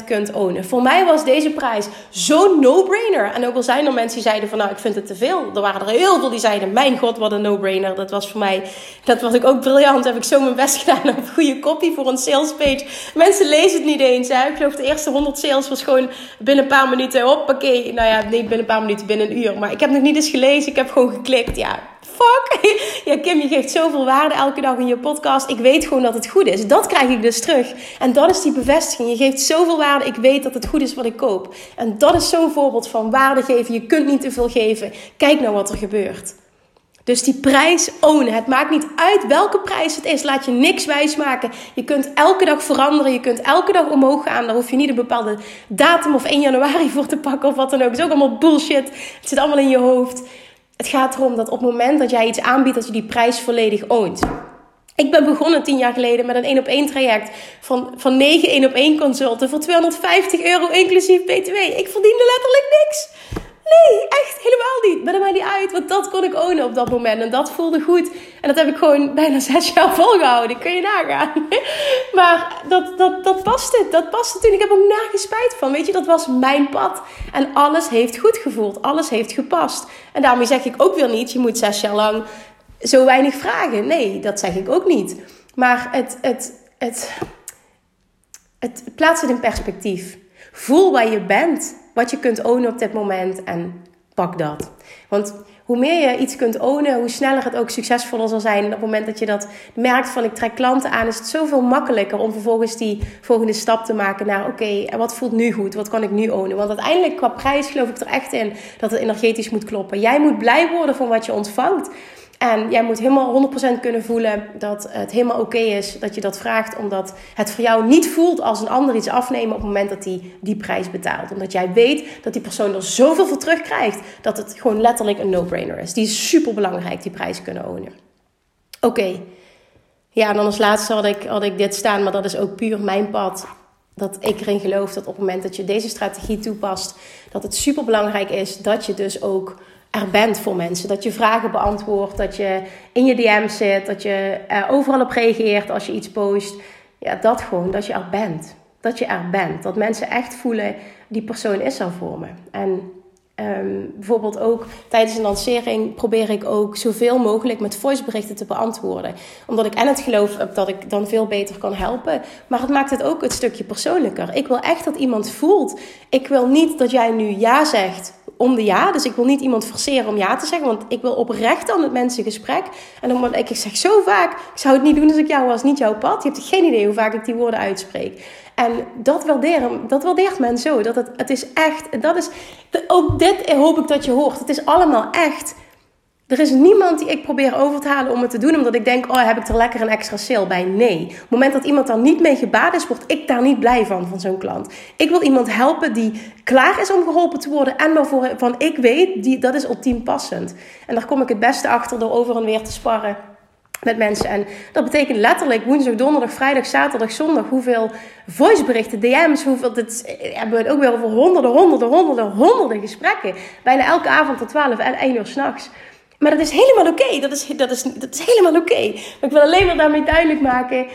100% kunt ownen. Voor mij was deze prijs zo'n no-brainer. En ook al zijn er mensen die zeiden van nou ik vind het te veel. Er waren er heel veel die zeiden mijn god wat een no-brainer. Dat was voor mij, dat was ook briljant. Heb ik zo mijn best gedaan op goede copy voor een sales page. Mensen lezen het niet eens. Ik geloof de eerste 100 sales was gewoon binnen een paar minuten. Hoppakee. Nou ja, nee binnen een paar minuten, binnen een uur. Maar ik heb nog niet eens gelezen. Ik heb gewoon geklikt. Ja, fuck? Ja, Kim, je geeft zoveel waarde elke dag in je podcast. Ik weet gewoon dat het goed is. Dat krijg ik dus terug. En dat is die bevestiging. Je geeft zoveel waarde. Ik weet dat het goed is wat ik koop. En dat is zo'n voorbeeld van waarde geven. Je kunt niet te veel geven. Kijk nou wat er gebeurt. Dus die prijs ownen. Het maakt niet uit welke prijs het is. Laat je niks wijsmaken. Je kunt elke dag veranderen. Je kunt elke dag omhoog gaan. Daar hoef je niet een bepaalde datum of 1 januari voor te pakken of wat dan ook. Het is ook allemaal bullshit. Het zit allemaal in je hoofd. Het gaat erom dat op het moment dat jij iets aanbiedt, dat je die prijs volledig oont. Ik ben begonnen tien jaar geleden met een 1 op 1 traject van, van 9 1 op 1 consulten voor 250 euro inclusief BTW. Ik verdiende letterlijk niks. Nee, echt helemaal niet. Maar dat maakt niet uit, want dat kon ik ownen op dat moment. En dat voelde goed. En dat heb ik gewoon bijna zes jaar volgehouden. Kun je nagaan. Maar dat, dat, dat paste. Dat paste toen. Ik heb ook nergens spijt van. Weet je, dat was mijn pad. En alles heeft goed gevoeld. Alles heeft gepast. En daarmee zeg ik ook weer niet, je moet zes jaar lang zo weinig vragen. Nee, dat zeg ik ook niet. Maar het, het, het, het plaatst het in perspectief. Voel waar je bent wat je kunt ownen op dit moment en pak dat. Want hoe meer je iets kunt ownen, hoe sneller het ook succesvoller zal zijn. En op het moment dat je dat merkt van ik trek klanten aan, is het zoveel makkelijker om vervolgens die volgende stap te maken naar oké, okay, wat voelt nu goed? Wat kan ik nu ownen? Want uiteindelijk qua prijs geloof ik er echt in dat het energetisch moet kloppen. Jij moet blij worden van wat je ontvangt. En jij moet helemaal 100% kunnen voelen dat het helemaal oké is dat je dat vraagt. Omdat het voor jou niet voelt als een ander iets afnemen op het moment dat hij die, die prijs betaalt. Omdat jij weet dat die persoon er zoveel voor terugkrijgt. Dat het gewoon letterlijk een no-brainer is. Die is super belangrijk, die prijs kunnen ownen. Oké. Ja, en dan als laatste had ik, had ik dit staan, maar dat is ook puur mijn pad. Dat ik erin geloof dat op het moment dat je deze strategie toepast, dat het super belangrijk is dat je dus ook er bent voor mensen. Dat je vragen beantwoordt, dat je in je DM zit, dat je overal op reageert als je iets post. Ja, dat gewoon, dat je er bent. Dat je er bent. Dat mensen echt voelen, die persoon is er voor me. En Um, bijvoorbeeld ook tijdens een lancering probeer ik ook zoveel mogelijk met voiceberichten te beantwoorden. Omdat ik en het geloof heb dat ik dan veel beter kan helpen. Maar het maakt het ook een stukje persoonlijker. Ik wil echt dat iemand voelt. Ik wil niet dat jij nu ja zegt om de ja. Dus ik wil niet iemand forceren om ja te zeggen. Want ik wil oprecht dan met mensen gesprek. En dan ik, ik zeg zo vaak, ik zou het niet doen als ik jou was, niet jouw pad. Je hebt geen idee hoe vaak ik die woorden uitspreek. En dat waarderen, dat waardeert men zo. Dat het, het is echt, dat is, ook dit hoop ik dat je hoort. Het is allemaal echt. Er is niemand die ik probeer over te halen om het te doen, omdat ik denk, oh, heb ik er lekker een extra sale bij? Nee. Op het moment dat iemand daar niet mee gebaat is, word ik daar niet blij van, van zo'n klant. Ik wil iemand helpen die klaar is om geholpen te worden en waarvan ik weet, die, dat is ultiem passend. En daar kom ik het beste achter door over en weer te sparren met mensen. En dat betekent letterlijk woensdag, donderdag, vrijdag, zaterdag, zondag. Hoeveel voiceberichten, DM's, hoeveel. Dit hebben we ook weer over honderden, honderden, honderden, honderden gesprekken. Bijna elke avond tot 12 en 1 uur s'nachts. Maar dat is helemaal oké. Dat, is, dat, is, dat is helemaal oké. Maar ik wil alleen maar daarmee duidelijk maken.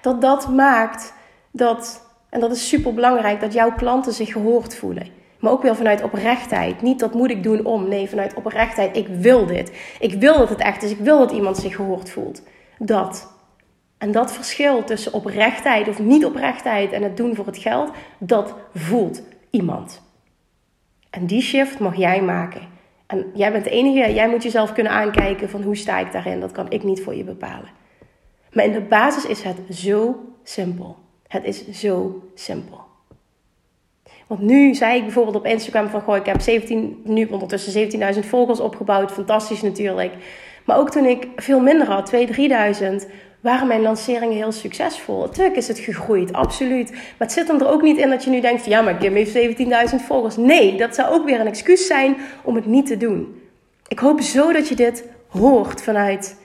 Dat dat maakt dat. En dat is super belangrijk. Dat jouw klanten zich gehoord voelen. Maar ook weer vanuit oprechtheid. Niet dat moet ik doen om. Nee, vanuit oprechtheid. Ik wil dit. Ik wil dat het echt is. Ik wil dat iemand zich gehoord voelt. Dat. En dat verschil tussen oprechtheid of niet oprechtheid en het doen voor het geld, dat voelt iemand. En die shift mag jij maken. En jij bent de enige, jij moet jezelf kunnen aankijken van hoe sta ik daarin. Dat kan ik niet voor je bepalen. Maar in de basis is het zo simpel. Het is zo simpel. Want nu zei ik bijvoorbeeld op Instagram van... Goh, ik heb 17, nu ondertussen 17.000 volgers opgebouwd. Fantastisch natuurlijk. Maar ook toen ik veel minder had, 2.000, 3.000... waren mijn lanceringen heel succesvol. Natuurlijk is het gegroeid, absoluut. Maar het zit hem er ook niet in dat je nu denkt... Ja, maar Kim heeft 17.000 volgers. Nee, dat zou ook weer een excuus zijn om het niet te doen. Ik hoop zo dat je dit hoort vanuit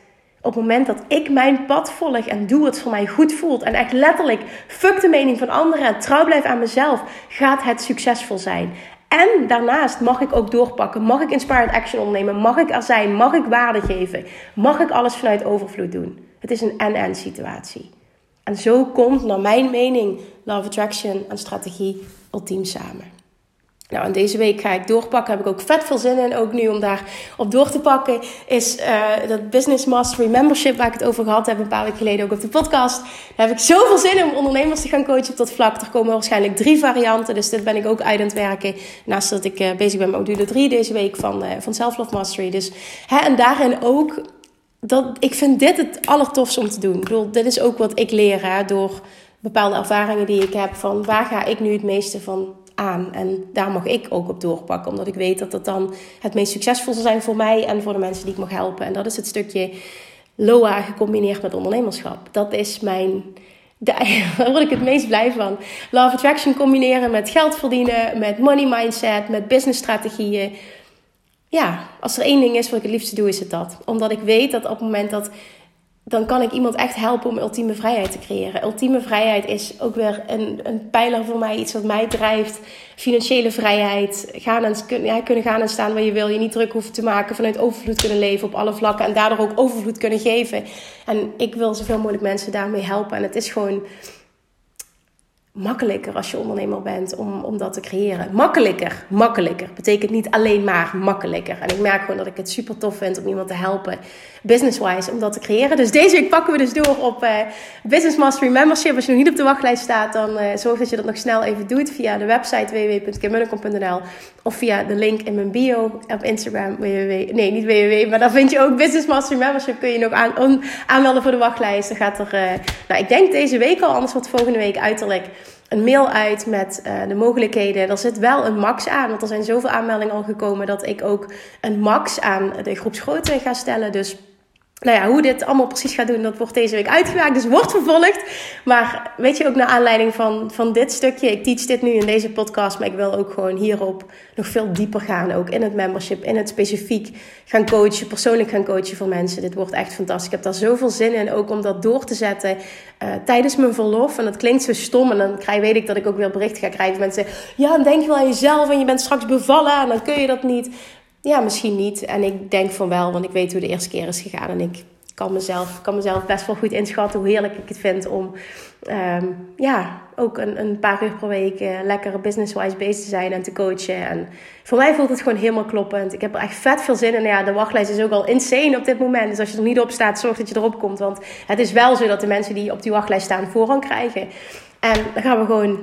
op het moment dat ik mijn pad volg en doe wat voor mij goed voelt en echt letterlijk fuck de mening van anderen en trouw blijf aan mezelf, gaat het succesvol zijn. En daarnaast mag ik ook doorpakken, mag ik inspired action ondernemen, mag ik er zijn, mag ik waarde geven, mag ik alles vanuit overvloed doen. Het is een en-en situatie. En zo komt, naar mijn mening, Love Attraction en strategie ultiem samen. Nou, en deze week ga ik doorpakken. Heb ik ook vet veel zin in. Ook nu om daar op door te pakken. Is uh, dat Business Mastery Membership waar ik het over gehad heb. Een paar weken geleden ook op de podcast. Daar heb ik zoveel zin in om ondernemers te gaan coachen op dat vlak. Er komen waarschijnlijk drie varianten. Dus dit ben ik ook uit aan het werken. Naast dat ik uh, bezig ben met module 3 deze week van, uh, van Self Love Mastery. Dus hè, en daarin ook. Dat, ik vind dit het allertofste om te doen. Ik bedoel, dit is ook wat ik leer door bepaalde ervaringen die ik heb. Van waar ga ik nu het meeste van aan. En daar mag ik ook op doorpakken, omdat ik weet dat dat dan het meest succesvol zal zijn voor mij en voor de mensen die ik mag helpen. En dat is het stukje LOA gecombineerd met ondernemerschap. Dat is mijn. Daar word ik het meest blij van. Love Attraction combineren met geld verdienen, met money mindset, met business strategieën. Ja, als er één ding is wat ik het liefste doe, is het dat. Omdat ik weet dat op het moment dat dan kan ik iemand echt helpen om ultieme vrijheid te creëren. Ultieme vrijheid is ook weer een, een pijler voor mij, iets wat mij drijft. Financiële vrijheid, gaan en, ja, kunnen gaan en staan waar je wil. Je niet druk hoeven te maken, vanuit overvloed kunnen leven op alle vlakken. En daardoor ook overvloed kunnen geven. En ik wil zoveel mogelijk mensen daarmee helpen. En het is gewoon makkelijker als je ondernemer bent om, om dat te creëren. Makkelijker, makkelijker. Betekent niet alleen maar makkelijker. En ik merk gewoon dat ik het super tof vind om iemand te helpen, business-wise, om dat te creëren. Dus deze week pakken we dus door op uh, Business Mastery Membership. Als je nog niet op de wachtlijst staat, dan uh, zorg dat je dat nog snel even doet via de website www.kimmunnekom.nl of via de link in mijn bio op Instagram. www, nee, niet www, maar daar vind je ook Business Mastery Membership. Kun je nog aan, aanmelden voor de wachtlijst. Dan gaat er, uh, nou, ik denk deze week al, anders wordt volgende week uiterlijk een mail uit met uh, de mogelijkheden. Er zit wel een max aan, want er zijn zoveel aanmeldingen al gekomen dat ik ook een max aan de groepsgrootte ga stellen. Dus nou ja, hoe dit allemaal precies gaat doen, dat wordt deze week uitgewerkt. Dus wordt vervolgd. Maar weet je, ook naar aanleiding van, van dit stukje. Ik teach dit nu in deze podcast. Maar ik wil ook gewoon hierop nog veel dieper gaan. Ook in het membership, in het specifiek gaan coachen. Persoonlijk gaan coachen voor mensen. Dit wordt echt fantastisch. Ik heb daar zoveel zin in. Ook om dat door te zetten uh, tijdens mijn verlof. En dat klinkt zo stom. En dan krijg, weet ik dat ik ook weer berichten ga krijgen. Mensen ja, dan denk je wel aan jezelf. En je bent straks bevallen. En dan kun je dat niet. Ja, misschien niet. En ik denk van wel, want ik weet hoe de eerste keer is gegaan. En ik kan mezelf, kan mezelf best wel goed inschatten hoe heerlijk ik het vind om um, ja, ook een, een paar uur per week uh, lekker business-wise bezig te zijn en te coachen. En voor mij voelt het gewoon helemaal kloppend. Ik heb er echt vet veel zin in. Ja, de wachtlijst is ook al insane op dit moment. Dus als je er niet op staat, zorg dat je erop komt. Want het is wel zo dat de mensen die op die wachtlijst staan voorrang krijgen. En dan gaan we gewoon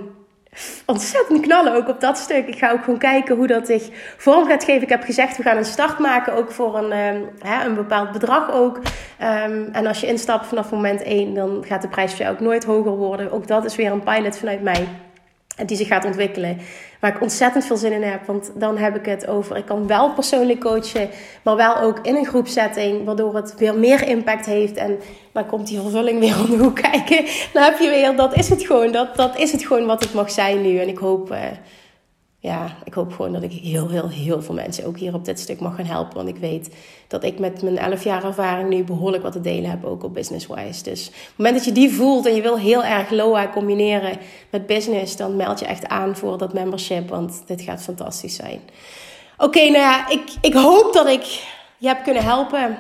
ontzettend knallen ook op dat stuk. Ik ga ook gewoon kijken hoe dat zich vorm gaat geven. Ik heb gezegd, we gaan een start maken ook voor een, um, hè, een bepaald bedrag ook. Um, en als je instapt vanaf moment 1, dan gaat de prijs voor jou ook nooit hoger worden. Ook dat is weer een pilot vanuit mij die zich gaat ontwikkelen. Waar ik ontzettend veel zin in heb. Want dan heb ik het over. Ik kan wel persoonlijk coachen. Maar wel ook in een groepsetting. Waardoor het weer meer impact heeft. En dan komt die vervulling weer om de hoek kijken. Dan heb je weer. Dat is het gewoon. Dat, dat is het gewoon wat het mag zijn nu. En ik hoop. Uh, ja, ik hoop gewoon dat ik heel, heel, heel veel mensen ook hier op dit stuk mag gaan helpen. Want ik weet dat ik met mijn 11 jaar ervaring nu behoorlijk wat te delen heb, ook op business-wise. Dus op het moment dat je die voelt en je wil heel erg LOA combineren met business, dan meld je echt aan voor dat membership, want dit gaat fantastisch zijn. Oké, nou ja, ik, ik hoop dat ik je heb kunnen helpen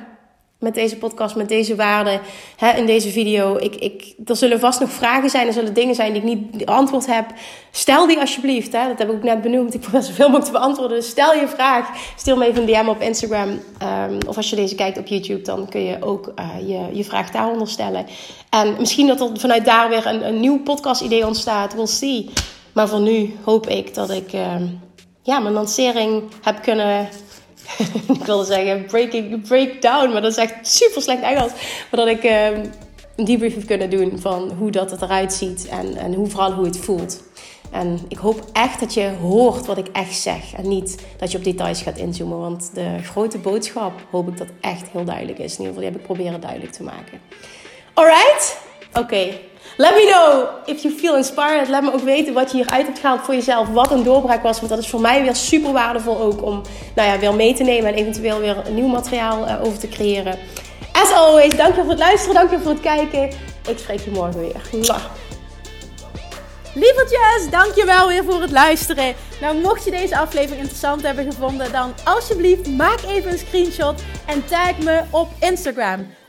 met deze podcast, met deze waarden hè, in deze video. Ik, ik, er zullen vast nog vragen zijn, er zullen dingen zijn die ik niet antwoord heb. Stel die alsjeblieft, hè, dat heb ik ook net benoemd. Ik probeer zoveel mogelijk te beantwoorden. Dus stel je vraag, stuur me even een DM op Instagram. Um, of als je deze kijkt op YouTube, dan kun je ook uh, je, je vraag daaronder stellen. En misschien dat er vanuit daar weer een, een nieuw podcast idee ontstaat. We'll see. Maar voor nu hoop ik dat ik uh, ja, mijn lancering heb kunnen ik wilde zeggen breaking, breakdown, maar dat is echt super slecht Engels. Maar dat ik um, een debrief heb kunnen doen van hoe dat het eruit ziet en, en hoe, vooral hoe het voelt. En ik hoop echt dat je hoort wat ik echt zeg. En niet dat je op details gaat inzoomen. Want de grote boodschap hoop ik dat echt heel duidelijk is. In ieder geval, die heb ik proberen duidelijk te maken. Alright? Oké. Let me know if you feel inspired. Laat me ook weten wat je hieruit hebt gehaald voor jezelf. Wat een doorbraak was. Want dat is voor mij weer super waardevol ook om nou ja, weer mee te nemen. En eventueel weer nieuw materiaal uh, over te creëren. As always, dankjewel voor het luisteren. Dankjewel voor het kijken. Ik spreek je morgen weer. Mwah. Lievertjes, dankjewel weer voor het luisteren. Nou, mocht je deze aflevering interessant hebben gevonden, dan alsjeblieft maak even een screenshot en tag me op Instagram.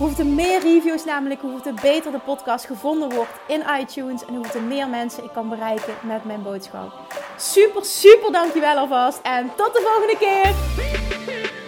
Hoeveel meer reviews namelijk, hoeveel beter de podcast gevonden wordt in iTunes en hoeveel meer mensen ik kan bereiken met mijn boodschap. Super, super dankjewel alvast en tot de volgende keer!